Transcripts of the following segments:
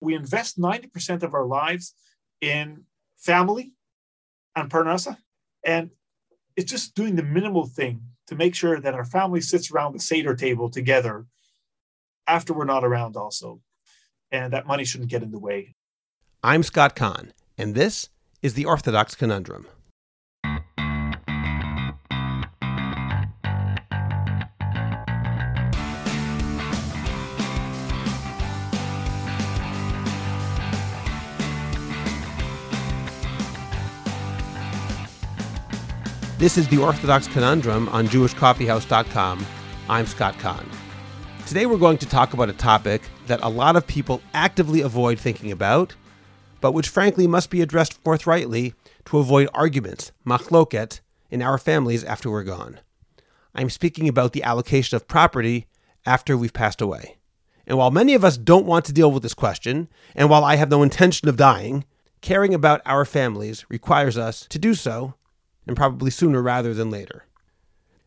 We invest 90% of our lives in family and parnasa. And it's just doing the minimal thing to make sure that our family sits around the Seder table together after we're not around, also. And that money shouldn't get in the way. I'm Scott Kahn, and this is the Orthodox Conundrum. This is the Orthodox Conundrum on JewishCoffeehouse.com. I'm Scott Kahn. Today we're going to talk about a topic that a lot of people actively avoid thinking about, but which frankly must be addressed forthrightly to avoid arguments, machloket, in our families after we're gone. I'm speaking about the allocation of property after we've passed away. And while many of us don't want to deal with this question, and while I have no intention of dying, caring about our families requires us to do so and probably sooner rather than later.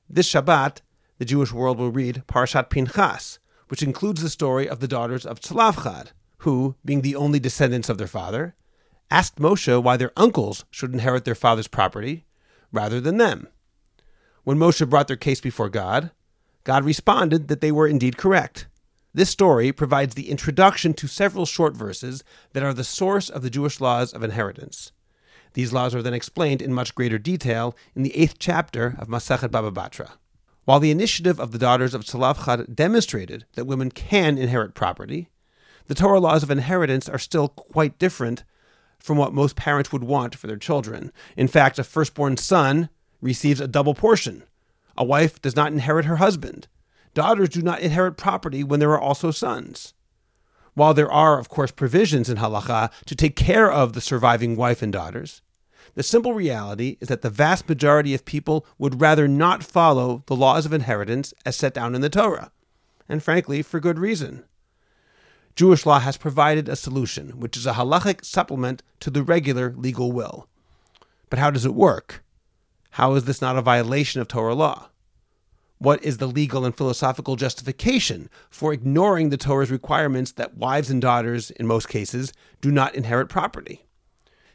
This Shabbat, the Jewish world will read Parashat Pinchas, which includes the story of the daughters of Tzlavchad, who, being the only descendants of their father, asked Moshe why their uncles should inherit their father's property rather than them. When Moshe brought their case before God, God responded that they were indeed correct. This story provides the introduction to several short verses that are the source of the Jewish laws of inheritance. These laws are then explained in much greater detail in the eighth chapter of Masachet Baba Batra. While the initiative of the daughters of Tzalafchad demonstrated that women can inherit property, the Torah laws of inheritance are still quite different from what most parents would want for their children. In fact, a firstborn son receives a double portion. A wife does not inherit her husband. Daughters do not inherit property when there are also sons. While there are, of course, provisions in halacha to take care of the surviving wife and daughters, the simple reality is that the vast majority of people would rather not follow the laws of inheritance as set down in the Torah, and frankly, for good reason. Jewish law has provided a solution, which is a halachic supplement to the regular legal will. But how does it work? How is this not a violation of Torah law? What is the legal and philosophical justification for ignoring the Torah's requirements that wives and daughters, in most cases, do not inherit property?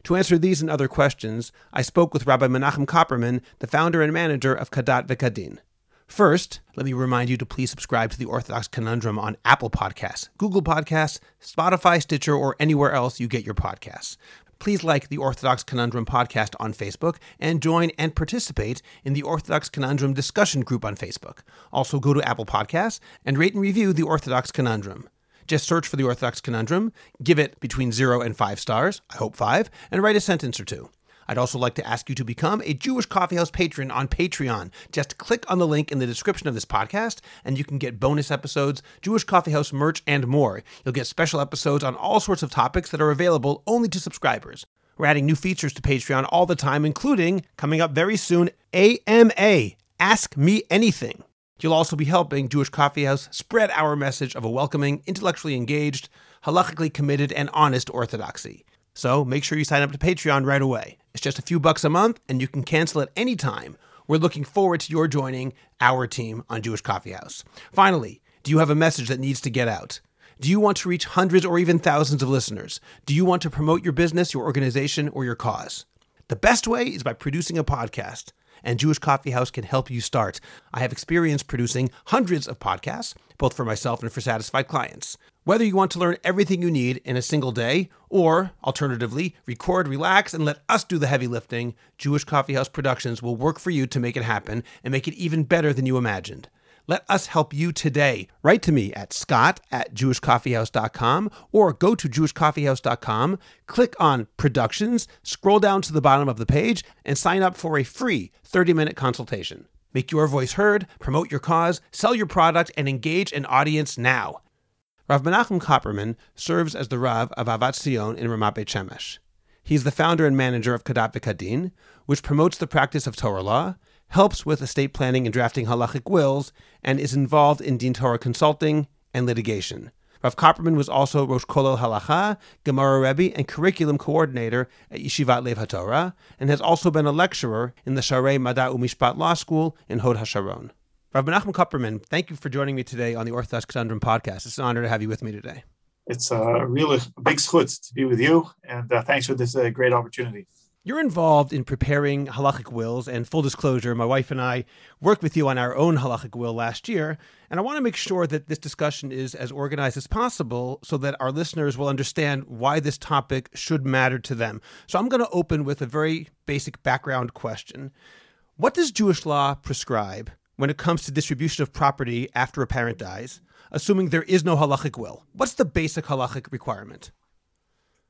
To answer these and other questions, I spoke with Rabbi Menachem Copperman, the founder and manager of Kadat V'Kadin. First, let me remind you to please subscribe to the Orthodox Conundrum on Apple Podcasts, Google Podcasts, Spotify, Stitcher, or anywhere else you get your podcasts please like the Orthodox Conundrum podcast on Facebook and join and participate in the Orthodox Conundrum discussion group on Facebook. Also, go to Apple Podcasts and rate and review the Orthodox Conundrum. Just search for the Orthodox Conundrum, give it between zero and five stars, I hope five, and write a sentence or two. I'd also like to ask you to become a Jewish Coffeehouse patron on Patreon. Just click on the link in the description of this podcast, and you can get bonus episodes, Jewish Coffeehouse merch, and more. You'll get special episodes on all sorts of topics that are available only to subscribers. We're adding new features to Patreon all the time, including, coming up very soon, AMA Ask Me Anything. You'll also be helping Jewish Coffeehouse spread our message of a welcoming, intellectually engaged, halachically committed, and honest orthodoxy. So make sure you sign up to Patreon right away. It's just a few bucks a month, and you can cancel at any time. We're looking forward to your joining our team on Jewish Coffee House. Finally, do you have a message that needs to get out? Do you want to reach hundreds or even thousands of listeners? Do you want to promote your business, your organization, or your cause? The best way is by producing a podcast and Jewish Coffee House can help you start. I have experience producing hundreds of podcasts, both for myself and for satisfied clients. Whether you want to learn everything you need in a single day, or alternatively, record, relax, and let us do the heavy lifting, Jewish Coffee House Productions will work for you to make it happen and make it even better than you imagined. Let us help you today. Write to me at scott at jewishcoffeehouse.com or go to jewishcoffeehouse.com, click on productions, scroll down to the bottom of the page, and sign up for a free 30 minute consultation. Make your voice heard, promote your cause, sell your product, and engage an audience now. Rav Menachem Copperman serves as the Rav of Ahavat Zion in Ramat Beit Shemesh. He is the founder and manager of Kadat V'Kadin, which promotes the practice of Torah law helps with estate planning and drafting halachic wills, and is involved in Din Torah consulting and litigation. Rav Copperman was also Rosh Kollel Halacha, Gemara Rebbe, and curriculum coordinator at Yeshivat Lev HaTorah, and has also been a lecturer in the Sharei Mada Umishpat Law School in Hod HaSharon. Rav Menachem Copperman, thank you for joining me today on the Orthodox Conundrum podcast. It's an honor to have you with me today. it's a really big schutz to be with you, and uh, thanks for this uh, great opportunity. You're involved in preparing halachic wills, and full disclosure, my wife and I worked with you on our own halachic will last year, and I want to make sure that this discussion is as organized as possible so that our listeners will understand why this topic should matter to them. So I'm going to open with a very basic background question. What does Jewish law prescribe when it comes to distribution of property after a parent dies, assuming there is no halachic will? What's the basic halachic requirement?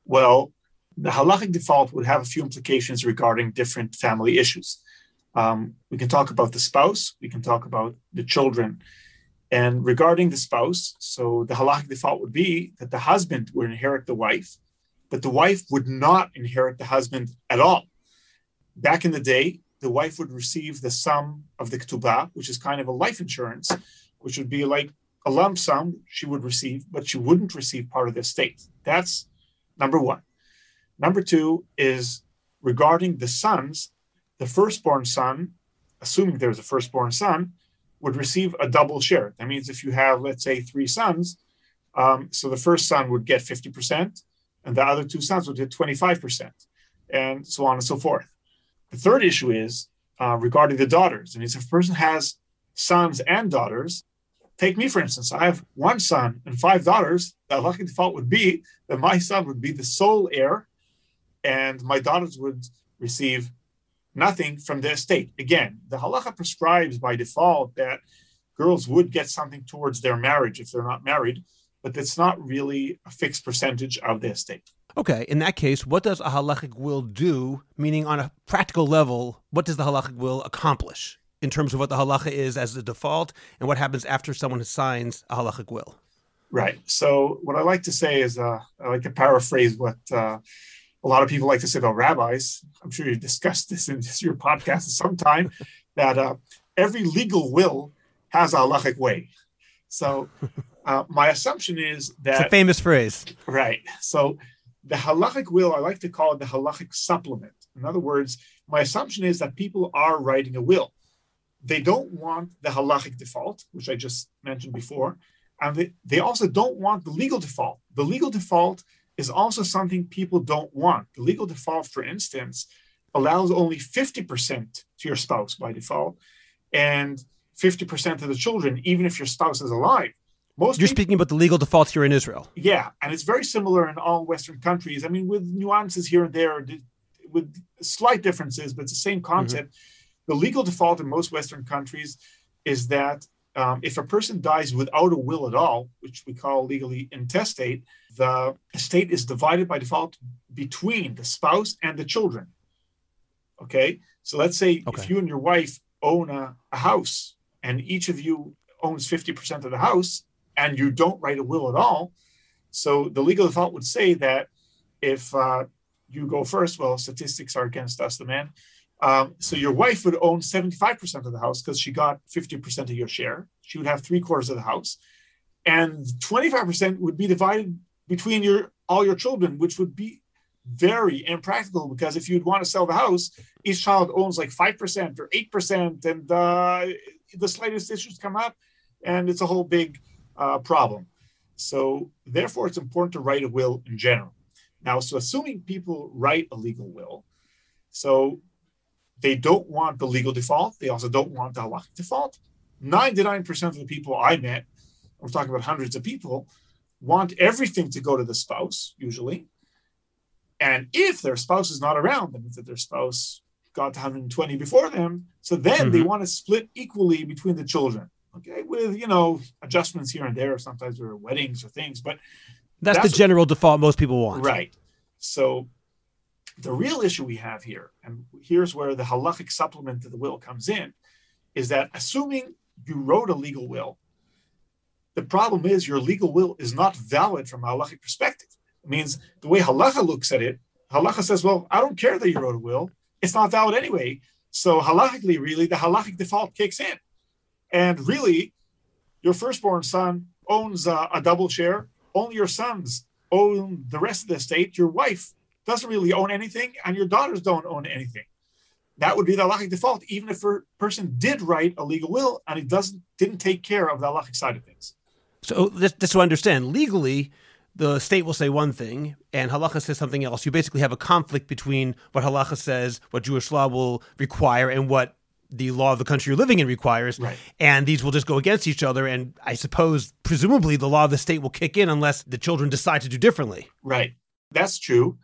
Well, the halachic default would have a few implications regarding different family issues. Um, we can talk about the spouse, we can talk about the children. And regarding the spouse, so the halachic default would be that the husband would inherit the wife, but the wife would not inherit the husband at all. Back in the day, the wife would receive the sum of the ketubah, which is kind of a life insurance, which would be like a lump sum she would receive, but she wouldn't receive part of the estate. That's number one. Number two is regarding the sons, the firstborn son, assuming there's a firstborn son, would receive a double share. That means if you have, let's say, three sons, um, so the first son would get 50%, and the other two sons would get 25%, and so on and so forth. The third issue is uh, regarding the daughters. And if a person has sons and daughters, take me for instance, I have one son and five daughters. The halachic default would be that my son would be the sole heir and my daughters would receive nothing from the estate. Again, the halacha prescribes by default that girls would get something towards their marriage if they're not married, but it's not really a fixed percentage of the estate. Okay, in that case, what does a halachic will do? Meaning, on a practical level, what does the halachic will accomplish in terms of what the halacha is as the default and what happens after someone signs a halachic will? Right. So, what I like to say is, uh, I like to paraphrase what uh, a lot of people like to say about rabbis. I'm sure you discussed this in your podcast at some time that uh, every legal will has a halachic way. So uh, my assumption is that it's a famous phrase, right? So the halachic will, I like to call it the halachic supplement. In other words, my assumption is that people are writing a will. They don't want the halachic default, which I just mentioned before, and they, they also don't want the legal default. The legal default is also something people don't want. The legal default, for instance, allows only 50% to your spouse by default and 50% to the children, even if your spouse is alive. Most You're people, speaking about the legal default here in Israel. Yeah, and it's very similar in all Western countries. I mean, with nuances here and there, with slight differences, but it's the same concept. Mm-hmm. The legal default in most Western countries is that um, if a person dies without a will at all, which we call legally intestate, the estate is divided by default between the spouse and the children. Okay. So let's say okay. if you and your wife own a, a, house and each of you owns 50% of the house and you don't write a will at all. So the legal default would say that if uh, you go first, well, statistics are against us, the man. Um, so your wife would own 75% of the house because she got 50% of your share. She would have three quarters of the house. And 25% would be divided between your all your children, which would be very impractical because if you'd want to sell the house, each child owns like 5% or 8%, and uh, the slightest issues come up, and it's a whole big uh, problem. So, therefore, it's important to write a will in general. Now, so assuming people write a legal will, so they don't want the legal default. They also don't want the halachic default. 99% of the people I met, we're talking about hundreds of people, want everything to go to the spouse, usually. And if their spouse is not around, that means that their spouse got to 120 before them. So then mm-hmm. they want to split equally between the children. Okay, with you know adjustments here and there. Sometimes there are weddings or things, but that's, that's the general what, default most people want. Right. So the real issue we have here, and here's where the halachic supplement to the will comes in, is that assuming you wrote a legal will, the problem is your legal will is not valid from a halachic perspective. It means the way halacha looks at it, halacha says, well, I don't care that you wrote a will. It's not valid anyway. So halachically, really, the halachic default kicks in. And really, your firstborn son owns a, a double share. Only your sons own the rest of the estate. Your wife doesn't really own anything, and your daughters don't own anything. That would be the halachic default, even if a person did write a legal will and he doesn't didn't take care of the halachic side of things. So oh, just, just to understand, legally, the state will say one thing and halacha says something else. You basically have a conflict between what halacha says, what Jewish law will require, and what the law of the country you're living in requires. Right. And these will just go against each other. And I suppose, presumably, the law of the state will kick in unless the children decide to do differently. Right. That's true.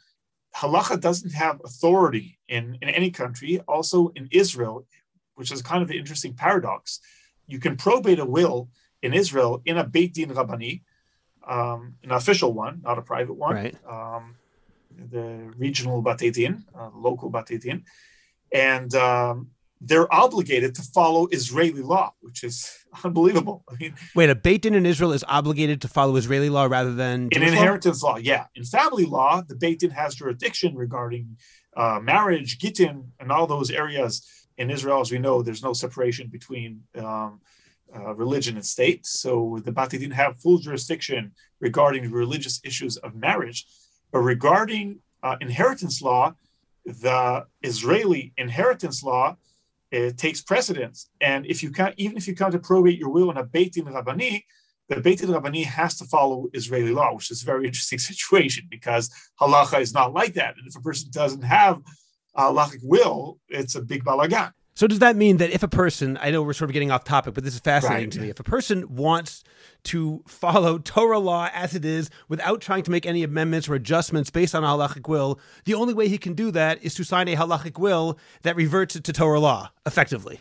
Halacha doesn't have authority in, in any country. Also in Israel, which is kind of an interesting paradox. You can probate a will in Israel in a Beit Din Rabbani, um, an official one, not a private one. Right. Um, the regional Batei Din, uh, local Batei Din. And um, they're obligated to follow Israeli law, which is unbelievable. I mean, wait, a Beit Din in Israel is obligated to follow Israeli law rather than in inheritance law? law? Yeah, in family law, the Beit Din has jurisdiction regarding uh, marriage, gittin, and all those areas. In Israel, as we know, there's no separation between um, uh, religion and state. So the Batei Din have full jurisdiction regarding religious issues of marriage, but regarding uh, inheritance law, the Israeli inheritance law it takes precedence. And if you can't, even if you can't probate your will in a Beit Din Rabbani, the Beit Din Rabbani has to follow Israeli law, which is a very interesting situation because halacha is not like that. And if a person doesn't have a halachic will, it's a big balagan. So does that mean that if a person, I know we're sort of getting off topic, but this is fascinating right. to me. If a person wants to follow Torah law as it is without trying to make any amendments or adjustments based on a halachic will, the only way he can do that is to sign a halachic will that reverts it to Torah law effectively.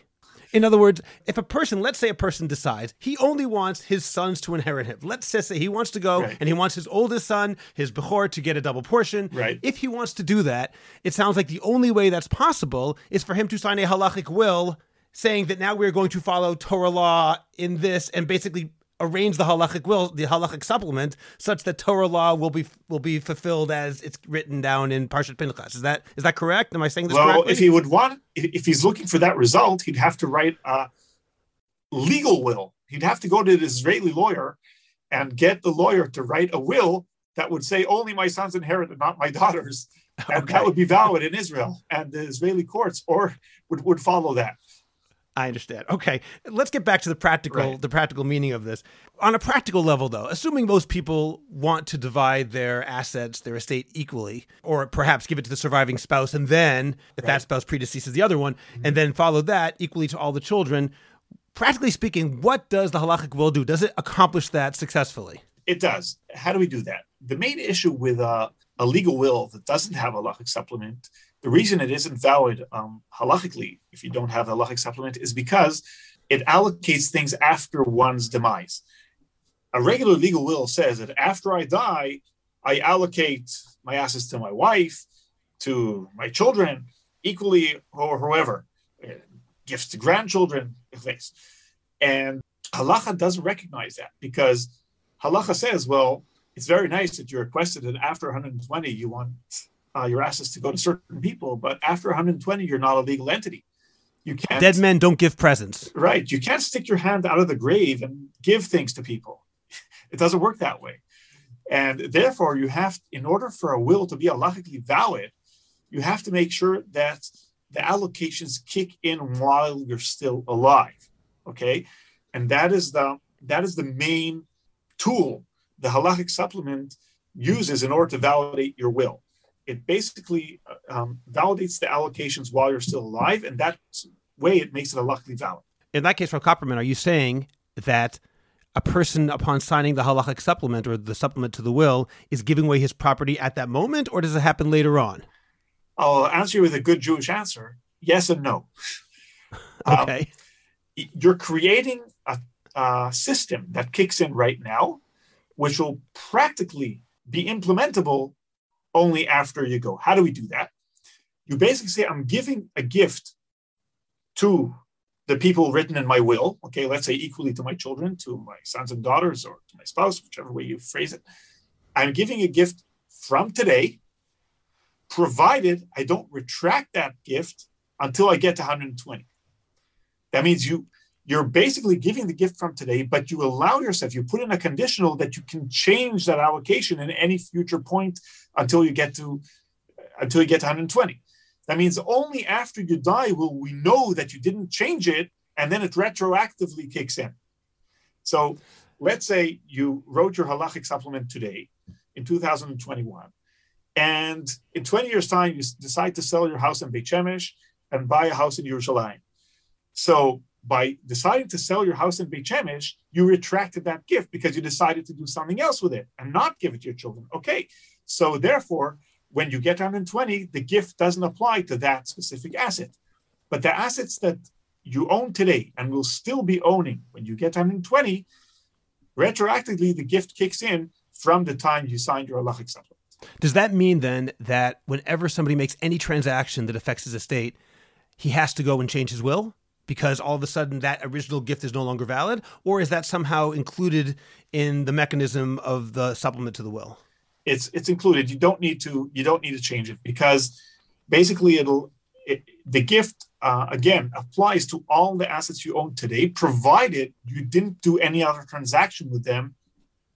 In other words, if a person, let's say a person decides he only wants his sons to inherit him. Let's say he wants to go right. and he wants his oldest son, his Bechor, to get a double portion. Right. If he wants to do that, it sounds like the only way that's possible is for him to sign a halachic will saying that now we're going to follow Torah law in this and basically arrange the halachic will, the halachic supplement, such that Torah law will be will be fulfilled as it's written down in Parshat Pinchas. Is that is that correct? Am I saying this well, correctly? if he would want, if he's looking for that result, he'd have to write a legal will. He'd have to go to the Israeli lawyer and get the lawyer to write a will that would say only my sons inherit and not my daughters. And okay. that would be valid in Israel. And the Israeli courts or would, would follow that. I understand. Okay, let's get back to the practical right. the practical meaning of this. On a practical level though, assuming most people want to divide their assets, their estate equally or perhaps give it to the surviving spouse and then if right. that spouse predeceases the other one mm-hmm. and then follow that equally to all the children, practically speaking, what does the halachic will do? Does it accomplish that successfully? It does. How do we do that? The main issue with a, a legal will that doesn't have a halachic supplement the reason it isn't valid um, halachically, if you don't have a halachic supplement, is because it allocates things after one's demise. A regular legal will says that after I die, I allocate my assets to my wife, to my children, equally or whoever, uh, gifts to grandchildren, and halacha doesn't recognize that because halacha says, well, it's very nice that you requested that after 120 you want uh, your assets to go to certain people, but after 120, you're not a legal entity. You can't. Dead men don't give presents. Right. You can't stick your hand out of the grave and give things to people. It doesn't work that way. And therefore, you have, in order for a will to be halachically valid, you have to make sure that the allocations kick in while you're still alive. Okay, and that is the that is the main tool the halachic supplement uses in order to validate your will it basically uh, um, validates the allocations while you're still alive, and that way it makes it halachically valid. In that case, Rav Copperman, are you saying that a person, upon signing the halachic supplement or the supplement to the will, is giving away his property at that moment, or does it happen later on? I'll answer you with a good Jewish answer: yes and no. okay. Um, you're creating a, a system that kicks in right now, which will practically be implementable only after you go. How do we do that? You basically say, I'm giving a gift to the people written in my will, okay, let's say equally to my children, to my sons and daughters, or to my spouse, whichever way you phrase it. I'm giving a gift from today, provided I don't retract that gift until I get to 120. That means you you're basically giving the gift from today, but you allow yourself, you put in a conditional that you can change that allocation in any future point until you get to until you get to 120. That means only after you die will we know that you didn't change it, and then it retroactively kicks in. So let's say you wrote your halachic supplement today, in 2021, and in 20 years' time, you decide to sell your house in Beit Shemesh and buy a house in Yerushalayim. So by deciding to sell your house in Beit Shemesh, you retracted that gift because you decided to do something else with it and not give it to your children. Okay, so therefore, when you get 120, the gift doesn't apply to that specific asset. But the assets that you own today and will still be owning when you get 120, retroactively, the gift kicks in from the time you signed your halachic settlement. Does that mean then that whenever somebody makes any transaction that affects his estate, he has to go and change his will? Because all of a sudden that original gift is no longer valid? Or is that somehow included in the mechanism of the supplement to the will? It's it's included. You don't need to you don't need to change it because basically it'll it, the gift uh, again applies to all the assets you own today provided you didn't do any other transaction with them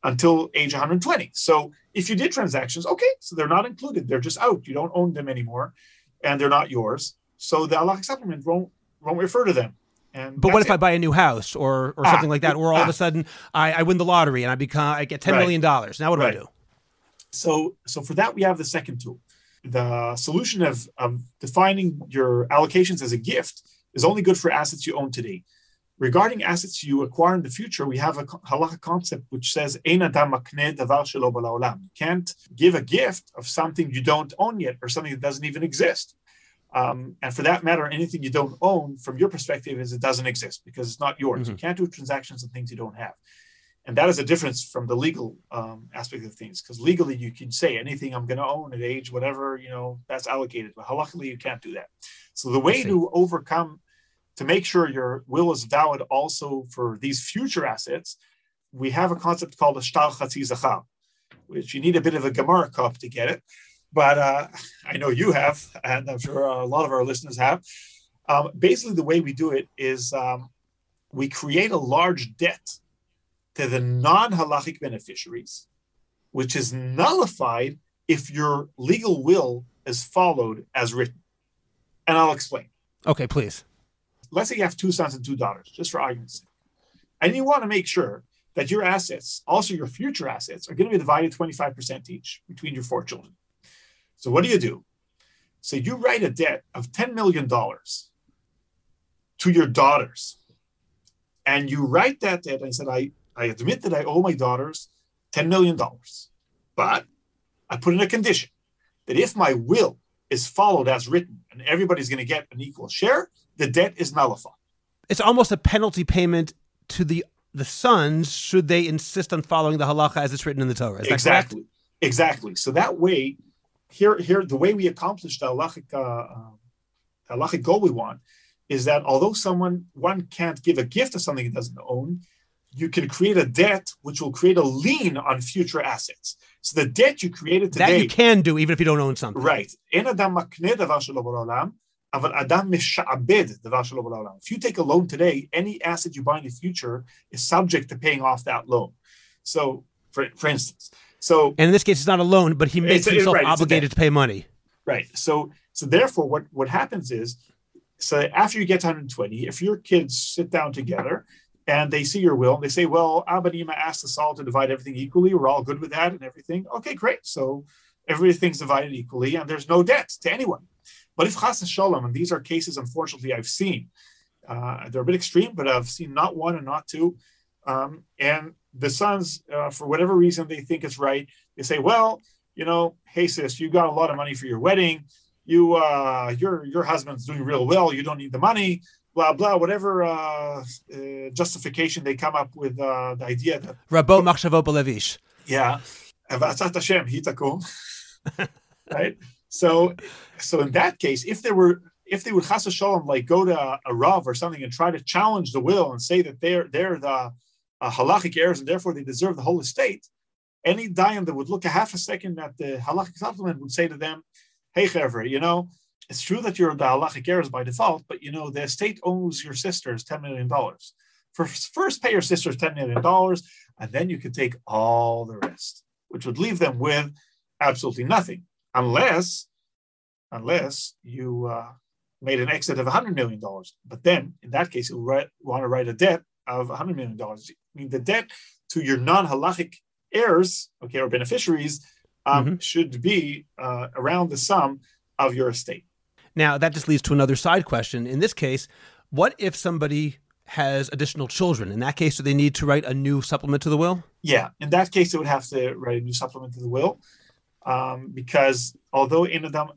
until age 120 so if you did transactions okay so they're not included. They're just out. You don't own them anymore and they're not yours. So the Allah supplement won't won't refer to them. And but what if it. I buy a new house or or ah, something like that, or all ah. of a sudden I, I win the lottery and I become I get ten right. million dollars? Now what do right. I do? So so for that we have the second tool. The solution of, of defining your allocations as a gift is only good for assets you own today. Regarding assets you acquire in the future, we have a halacha concept which says You can't give a gift of something you don't own yet or something that doesn't even exist. Um, and for that matter, anything you don't own from your perspective is it doesn't exist because it's not yours. Mm-hmm. You can't do transactions and things you don't have. And that is a difference from the legal um, aspect of things because legally you can say anything I'm going to own at age whatever, you know, that's allocated. But halachically you can't do that. So the way to overcome, to make sure your will is valid also for these future assets, we have a concept called a shtar chatzi which you need a bit of a Gemara kop to get it but uh, I know you have, and I'm sure a lot of our listeners have. Um, basically, the way we do it is um, we create a large debt to the non halachic beneficiaries, which is nullified if your legal will is followed as written. And I'll explain. Okay, please. Let's say you have two sons and two daughters, just for argument's sake. And you want to make sure that your assets, also your future assets, are going to be divided 25% each between your four children. So what do you do? So you write a debt of $10 million to your daughters. And you write that debt and said, I, I admit that I owe my daughters $10 million. But I put in a condition that if my will is followed as written and everybody's going to get an equal share, the debt is nullified. It's almost a penalty payment to the the sons should they insist on following the halacha as it's written in the Torah. exactly. Exactly. So that way here, here, the way we accomplish the halachic, uh, halachic goal we want is that although someone one can't give a gift of something he doesn't own, you can create a debt which will create a lien on future assets. So the debt you created today that you can do even if you don't own something. Right. If you take a loan today, any asset you buy in the future is subject to paying off that loan. So, for, for instance, so, and in this case, it's not a loan, but he makes himself right, obligated to pay money. Right. So, so therefore, what what happens is, so after you get to 120, if your kids sit down together and they see your will, and they say, "Well, Abba Nima asked us all to divide everything equally. We're all good with that and everything." Okay, great. So everything's divided equally, and there's no debt to anyone. But if chas and shalom, and these are cases, unfortunately, I've seen, uh, they're a bit extreme, but I've seen not one and not two, um, and the sons, uh, for whatever reason, they think it's right. They say, well, you know, hey sis, you got a lot of money for your wedding. You, uh, your your husband's doing real well. You don't need the money. Blah blah. Whatever uh, uh justification they come up with, uh, the idea that Rabbo Machshavo Belevish. Yeah, Hashem hitakum. right. So, so in that case, if there were if they would chas shalom like go to a rav or something and try to challenge the will and say that they're they're the uh, halachic heirs and therefore they deserve the whole estate, any dayan that would look a half a second at the halachic supplement would say to them, "Hey, Chevra, you know, it's true that you're the halachic heirs by default, but you know the estate owes your sisters ten million dollars. First, pay your sisters ten million dollars, and then you can take all the rest, which would leave them with absolutely nothing, unless, unless you." Uh, made an exit of $100 million. But then, in that case, you want to write a debt of $100 million. Mean, the debt to your non-halachic heirs, okay, or beneficiaries, um, mm-hmm. should be uh, around the sum of your estate. Now, that just leads to another side question. In this case, what if somebody has additional children? In that case, do they need to write a new supplement to the will? Yeah, in that case, they would have to write a new supplement to the will um, because although in Adam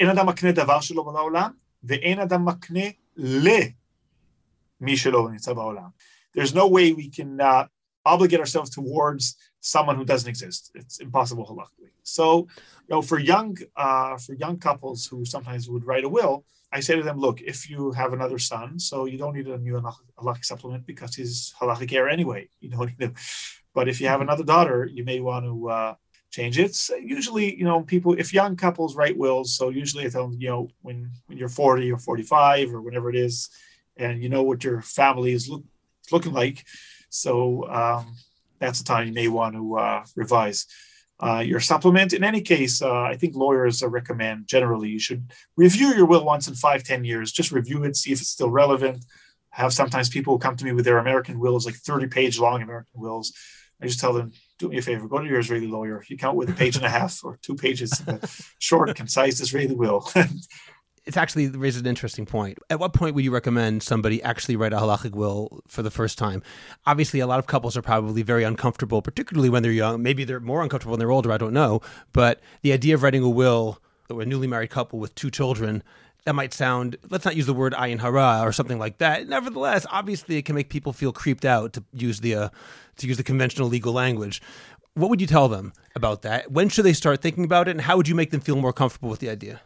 makne davar shelo ba'olam, ve'en Adam makne le mi shelo nitzav ba'olam. There's no way we can uh, obligate ourselves towards someone who doesn't exist. It's impossible halakhically. So, you know, for young uh, for young couples who sometimes would write a will, I say to them, look, if you have another son, so you don't need a new halachic supplement because he's halachic heir anyway. You don't need to. But if you have another daughter, you may want to uh, change it. So usually, you know, people if young couples write wills, so usually I tell them, you know, when when you're 40 or 45 or whatever it is, and you know what your family is look, looking like, so um, that's the time you may want to uh, revise uh, your supplement. In any case, uh, I think lawyers recommend generally you should review your will once in five, ten years. Just review it, see if it's still relevant. I have sometimes people come to me with their American wills, like 30 page long American wills. I just tell them, do me a favor, go to your Israeli lawyer. You come with a page and a half or two pages, short, concise Israeli will. it's actually raises an interesting point. At what point would you recommend somebody actually write a halachic will for the first time? Obviously, a lot of couples are probably very uncomfortable, particularly when they're young. Maybe they're more uncomfortable when they're older. I don't know. But the idea of writing a will, or a newly married couple with two children, that might sound. Let's not use the word ayin hara or something like that. Nevertheless, obviously, it can make people feel creeped out to use the uh, to use the conventional legal language. What would you tell them about that? When should they start thinking about it, and how would you make them feel more comfortable with the idea?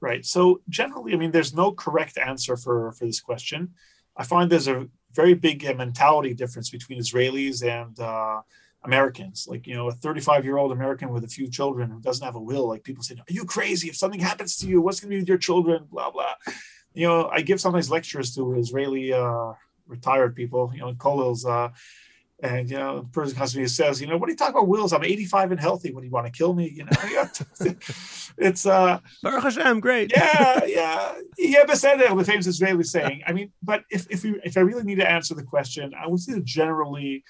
Right. So generally, I mean, there's no correct answer for for this question. I find there's a very big uh, mentality difference between Israelis and uh, Americans. Like you know, a 35 year old American with a few children who doesn't have a will. Like people say, "Are you crazy? If something happens to you, what's going to be with your children?" Blah blah. You know, I give sometimes lectures to Israeli uh, retired people. You know, kollels. Uh, and you know, the person comes to me and says, you know, what are you talking about wills? I'm 85 and healthy. What do you want to kill me? You know, it's uh Baruch Hashem, great. yeah, yeah. Yeah, Beseder, the famous Israeli saying. I mean, but if if you if I really need to answer the question, I would say that generally,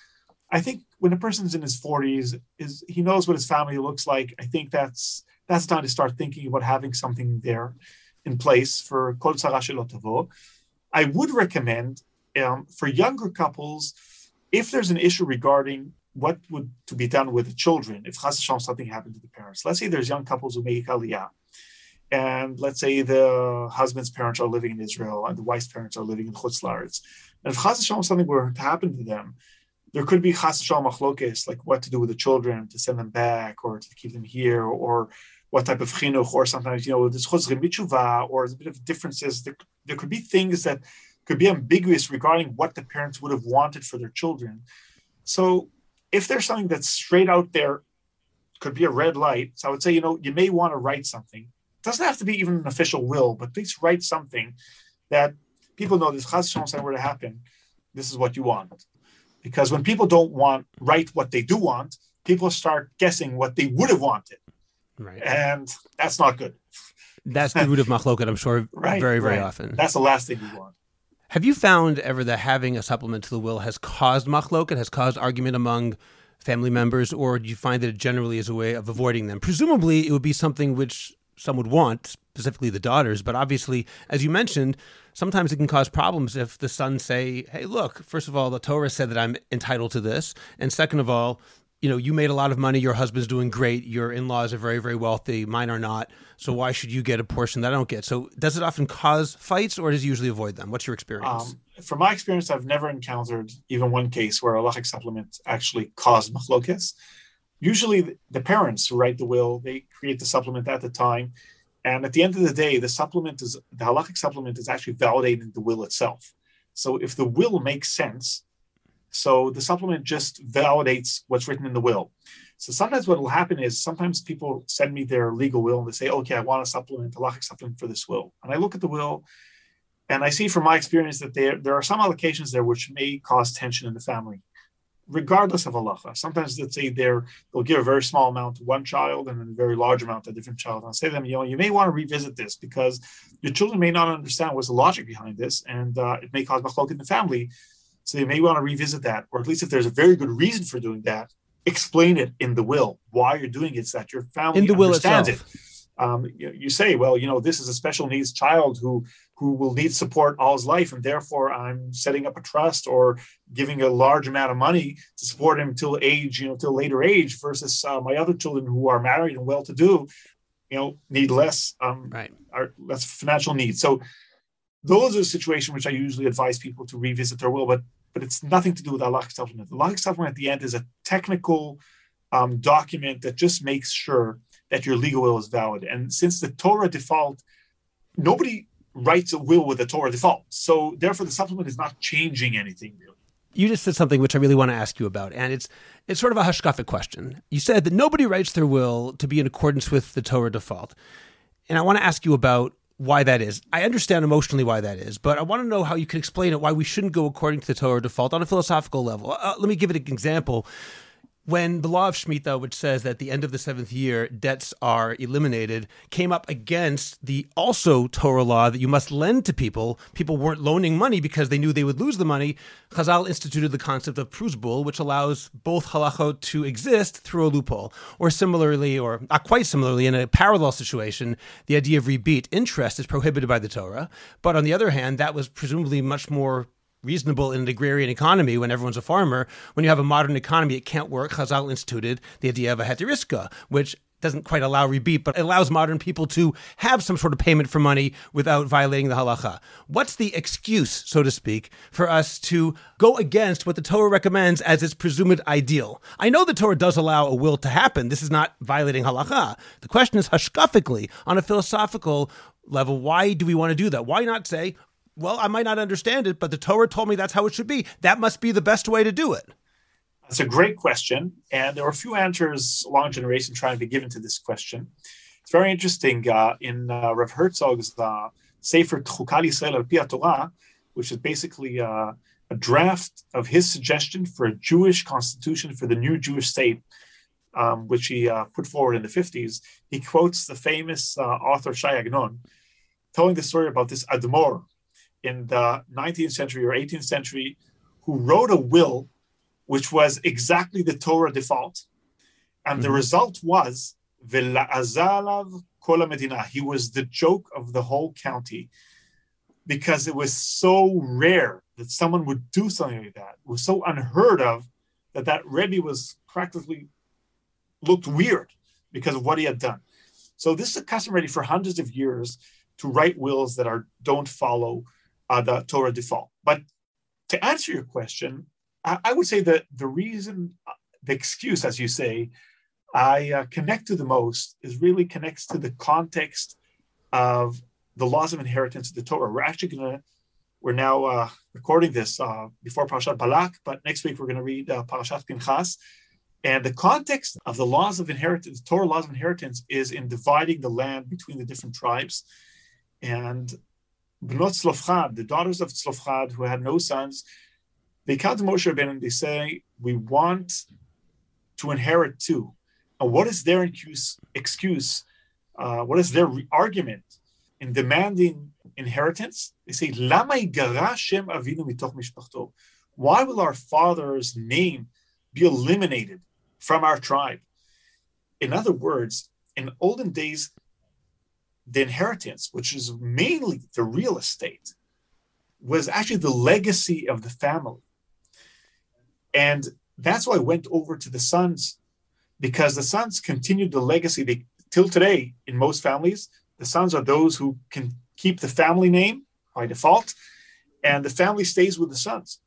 I think when a person's in his 40s, is he knows what his family looks like. I think that's that's time to start thinking about having something there in place for Kol I would recommend um, for younger couples if there's an issue regarding what would to be done with the children if something happened to the parents, let's say there's young couples who make aliyah, and let's say the husband's parents are living in Israel and the wife's parents are living in Chutz Laretz. And if something were to happen to them, there could be machlokes, like what to do with the children, to send them back or to keep them here, or what type of chinuch, or sometimes, you know, there's chozrim mitzvah, or a bit of differences. There, there could be things that could be ambiguous regarding what the parents would have wanted for their children. So if there's something that's straight out there, could be a red light. So I would say, you know, you may want to write something. It doesn't have to be even an official will, but please write something that people know this chas something were to happen. This is what you want. Because when people don't want write what they do want, people start guessing what they would have wanted. Right. And that's not good. That's the root of machloket, I'm sure, right, very, very right. often. That's the last thing you want. Have you found ever that having a supplement to the will has caused machloket, has caused argument among family members, or do you find that it generally is a way of avoiding them? Presumably, it would be something which some would want, specifically the daughters, but obviously, as you mentioned, sometimes it can cause problems if the sons say, "Hey, look, first of all, the Torah said that I'm entitled to this, and second of all, you know, you made a lot of money, your husband's doing great, your in-laws are very, very wealthy, mine are not. So why should you get a portion that I don't get? So does it often cause fights or does it usually avoid them? What's your experience? Um, from my experience, I've never encountered even one case where a halachic supplement actually caused machlokes. Usually the parents who write the will, they create the supplement at the time. And at the end of the day, the supplement is the halachic supplement is actually validating the will itself. So if the will makes sense, so the supplement just validates what's written in the will. So sometimes what will happen is sometimes people send me their legal will and they say, okay, I want a supplement, a halachic supplement for this will. And I look at the will and I see from my experience that there, there are some allocations there which may cause tension in the family, regardless of halacha. Sometimes let's say they're, they'll give a very small amount to one child and then a very large amount to a different child. And I'll say to them, you know, you may want to revisit this because your children may not understand what's the logic behind this and uh, it may cause machlok in the family. So you may want to revisit that, or at least if there's a very good reason for doing that, explain it in the will why you're doing it so that your family in the will understands itself. it. Um, you, you say, well, you know, this is a special needs child who who will need support all his life, and therefore I'm setting up a trust or giving a large amount of money to support him till age, you know, till later age, versus uh, my other children who are married and well-to-do, you know, need less, um, Right. are less financial needs. So those are situations which I usually advise people to revisit their will, but but it's nothing to do with halachic supplement. The halachic supplement at the end is a technical um, document that just makes sure that your legal will is valid. And since the Torah default, nobody writes a will with a Torah default, so therefore the supplement is not changing anything really. You just said something which I really want to ask you about, and it's it's sort of a hashkafic question. You said that nobody writes their will to be in accordance with the Torah default, and I want to ask you about why that is. I understand emotionally why that is, but I want to know how you can explain it. Why we shouldn't go according to the Torah default on a philosophical level. Uh, let me give it an example. When the law of Shemitah, which says that at the end of the seventh year debts are eliminated, came up against the also Torah law that you must lend to people, people weren't loaning money because they knew they would lose the money. Chazal instituted the concept of pruzbul, which allows both halachot to exist through a loophole. Or similarly, or not quite similarly, in a parallel situation, the idea of ribbit interest is prohibited by the Torah. But on the other hand, that was presumably much more reasonable in an agrarian economy when everyone's a farmer. When you have a modern economy, it can't work. Chazal instituted the idea of a heter iska, which doesn't quite allow ribbit, but allows modern people to have some sort of payment for money without violating the halacha. What's the excuse, so to speak, for us to go against what the Torah recommends as its presumed ideal? I know the Torah does allow a will to happen. This is not violating halacha. The question is hashkafically, on a philosophical level, why do we want to do that? Why not say, well, I might not understand it, but the Torah told me that's how it should be. That must be the best way to do it. That's a great question. And there are a few answers along generation trying to be given to this question. It's very interesting. Uh, in uh, Rav Herzog's uh, Sefer Chukal Yisrael al Pi Torah, which is basically uh, a draft of his suggestion for a Jewish constitution for the new Jewish state, um, which he uh, put forward in the 50s, he quotes the famous uh, author Shai Agnon, telling the story about this Admor in the 19th century or 18th century who wrote a will which was exactly the Torah default. And the Mhm. result was Vela'azalav Kol Medina. He was the joke of the whole county because it was so rare that someone would do something like that. It was so unheard of that that Rebbe was practically looked weird because of what he had done. So this is a custom ready for hundreds of years to write wills that are don't follow the Torah default. But to answer your question, I, I would say that the reason, uh, the excuse, as you say, I uh, connect to the most is really connects to the context of the laws of inheritance of the Torah. We're actually going to, we're now uh, recording this uh, before Parashat Balak, but next week we're going to read uh, Parashat Pinchas. And the context of the laws of inheritance, the Torah laws of inheritance, is in dividing the land between the different tribes. And Bnot Tzlofchad, the daughters of Tzlofchad, who had no sons, they come to Moshe Rabbeinu and they say, "We want to inherit too." And what is their excuse? excuse uh, what is their re- argument in demanding inheritance? They say, "Lama yigara Shem Avinu mitoch mishpachto?" Why will our father's name be eliminated from our tribe? In other words, in olden days, the inheritance, which is mainly the real estate, was actually the legacy of the family. And that's why I went over to the sons, because the sons continued the legacy. They till today, in most families, the sons are those who can keep the family name by default, and the family stays with the sons.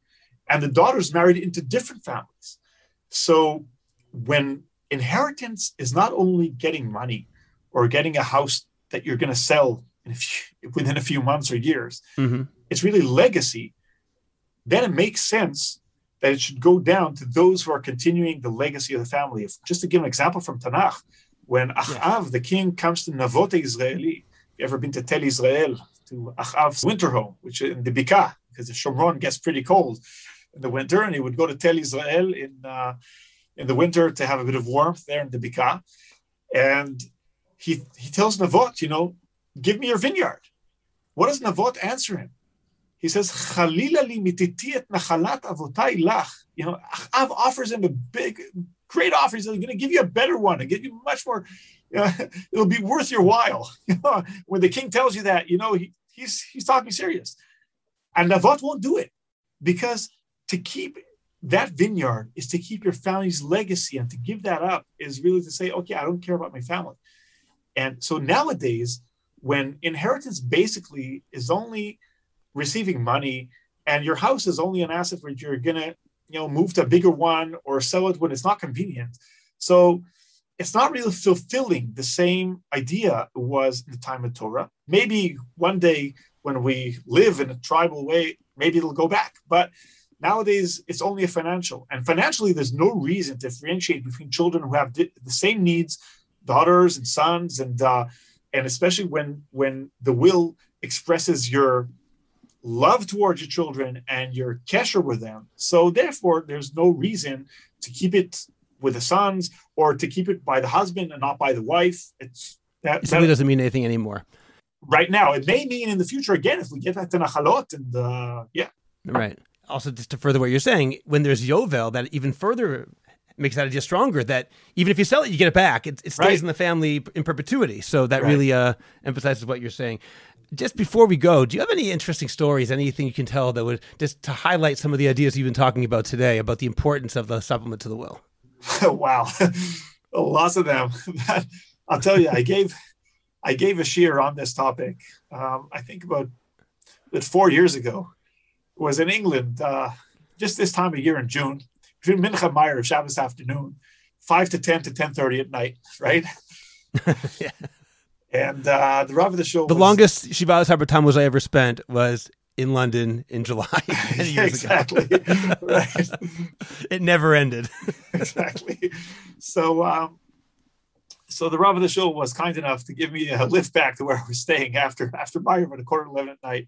And the daughters married into different families. So when inheritance is not only getting money or getting a house that you're going to sell in a few, within a few months or years, Mm-hmm. it's really legacy, then it makes sense that it should go down to those who are continuing the legacy of the family. If, just to give an example from Tanakh, when Achav, the king, comes to Navot Yizre'eli, you ever been to Tel Yizre'el, to Achav's winter home, which is in the Bika, because the Shomron gets pretty cold in the winter, and he would go to Tel Yizre'el in uh, in the winter to have a bit of warmth there in the Bika. And he he tells Navot, you know, give me your vineyard. What does Navot answer him? He says, Chalila li mititi nachalat avotai lach. You know, Achav offers him a big great offer. He's going to give you a better one and give you much more. Uh, it'll be worth your while. when the king tells you that, you know he, he's he's talking serious. And Navot won't do it because to keep that vineyard is to keep your family's legacy and to give that up is really to say, okay, I don't care about my family. And so nowadays, when inheritance basically is only receiving money and your house is only an asset where you're gonna, you know, move to a bigger one or sell it when it's not convenient. So it's not really fulfilling the same idea it was in the time of Torah. Maybe one day when we live in a tribal way, maybe it'll go back. But nowadays, it's only a financial. And financially, there's no reason to differentiate between children who have the same needs, daughters and sons, and uh, and especially when when the will expresses your love towards your children and your kesher with them. So therefore, there's no reason to keep it with the sons or to keep it by the husband and not by the wife. It's that, it simply that, doesn't mean anything anymore right now. It may mean in the future again if we get back to Nachalot and uh, yeah. Right. Also, just to further what you're saying, when there's Yovel, that even further makes that idea stronger. That even if you sell it, you get it back. It, it stays right. in the family in perpetuity. So that right. really uh, emphasizes what you're saying. Just before we go, do you have any interesting stories? Anything you can tell that would just to highlight some of the ideas you've been talking about today about the importance of the supplement to the will? wow, lots of them. I'll tell you, I gave I gave a shiur on this topic. Um, I think about, about four years ago. It was in England, uh, just this time of year in June, between Mincha Maariv Shabbos afternoon, five to ten to ten thirty at night, right? yeah. And uh, the Rav of the shul. The was, longest Shiva time was I ever spent was in London in July. exactly. right. It never ended. exactly. So um, so the Rav of the shul was kind enough to give me a lift back to where I was staying after after Maariv at a quarter to eleven at night.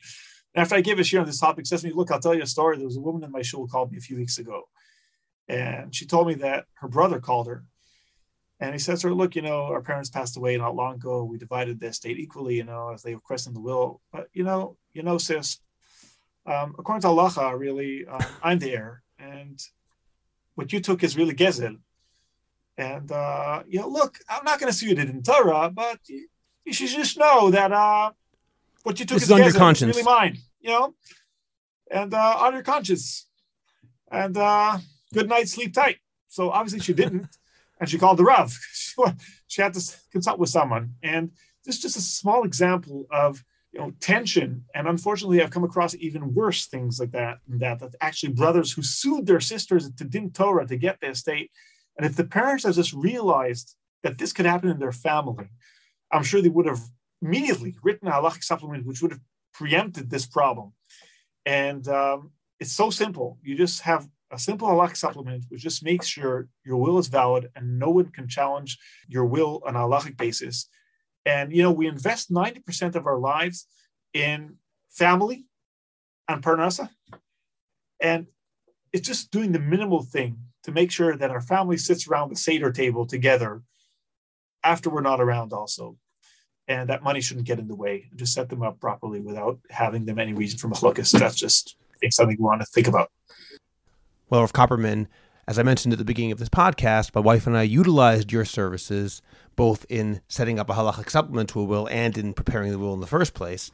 And after I gave a shiur on this topic, says to me, "Look, I'll tell you a story. There was a woman in my shul called me a few weeks ago, and she told me that her brother called her, and he says to her, "Look, you know, our parents passed away not long ago. We divided the estate equally, you know, as they requested in the will. But you know, you know, sis, um, according to halacha, really, um, I'm the heir, and what you took is really gezel." And uh, you know, look, I'm not going to see it in Torah, but you, you, should just know that uh, what you took this is, on your conscience. really mine. You know, and uh, on your conscience. And uh, good night, sleep tight. So obviously she didn't, and she called the Rav. she had to consult with someone, and this is just a small example of you know tension. And unfortunately, I've come across even worse things like that. That that actually brothers who sued their sisters to din Torah to get the estate and if the parents had just realized that this could happen in their family, I'm sure they would have immediately written a halachic supplement which would have preempted this problem. And um, it's so simple. You just have a simple halachic supplement which just makes sure your will is valid and no one can challenge your will on a halachic basis. And you know, we invest 90% of our lives in family and parnasa. And it's just doing the minimal thing to make sure that our family sits around the Seder table together after we're not around also. And that money shouldn't get in the way. Just set them up properly without having them any reason for machlokas. That's just something we want to think about. Well, Rav Copperman, as I mentioned at the beginning of this podcast, my wife and I utilized your services both in setting up a halachic supplement to a will and in preparing the will in the first place.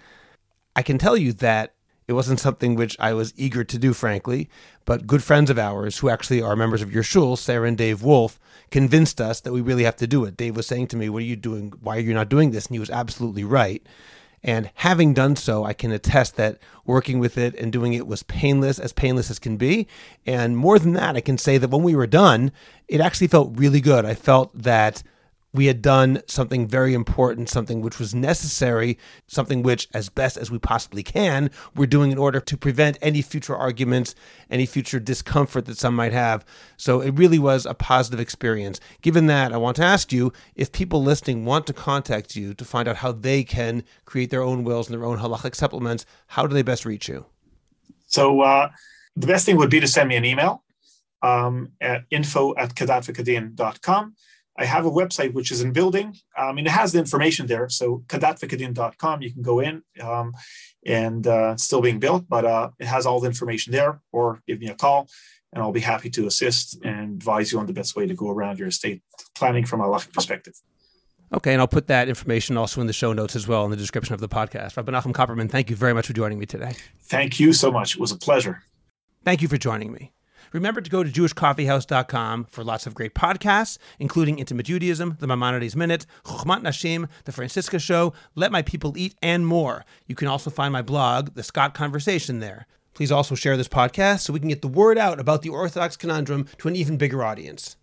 I can tell you that it wasn't something which I was eager to do, frankly, but good friends of ours who actually are members of your shul, Sarah and Dave Wolf, convinced us that we really have to do it. Dave was saying to me, What are you doing? Why are you not doing this? And he was absolutely right. And having done so, I can attest that working with it and doing it was painless, as painless as can be. And more than that, I can say that when we were done, it actually felt really good. I felt that we had done something very important, something which was necessary, something which, as best as we possibly can, we're doing in order to prevent any future arguments, any future discomfort that some might have. So it really was a positive experience. Given that, I want to ask you if people listening want to contact you to find out how they can create their own wills and their own halachic supplements, how do they best reach you? So uh, the best thing would be to send me an email um, at info at kadatvkadin.com. I have a website which is in building. Um, mean, it has the information there. So kadatvkadin.com, you can go in um, and uh, it's still being built, but uh, it has all the information there or give me a call and I'll be happy to assist and advise you on the best way to go around your estate planning from a halachic perspective. Okay, and I'll put that information also in the show notes as well in the description of the podcast. Rabbi Menachem Copperman, thank you very much for joining me today. Thank you so much. It was a pleasure. Thank you for joining me. Remember to go to jewishcoffeehouse.com for lots of great podcasts, including Intimate Judaism, the Maimonides Minute, Chochmat Nashim, The Franciska Show, Let My People Eat, and more. You can also find my blog, The Scott Conversation, there. Please also share this podcast so we can get the word out about the Orthodox conundrum to an even bigger audience.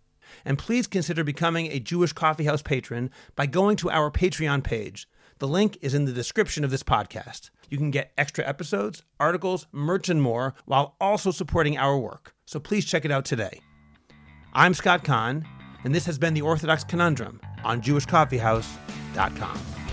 And please consider becoming a Jewish Coffee House patron by going to our Patreon page. The link is in the description of this podcast. You can get extra episodes, articles, merch, and more while also supporting our work. So please check it out today. I'm Scott Kahn, and this has been the Orthodox Conundrum on JewishCoffeehouse.com.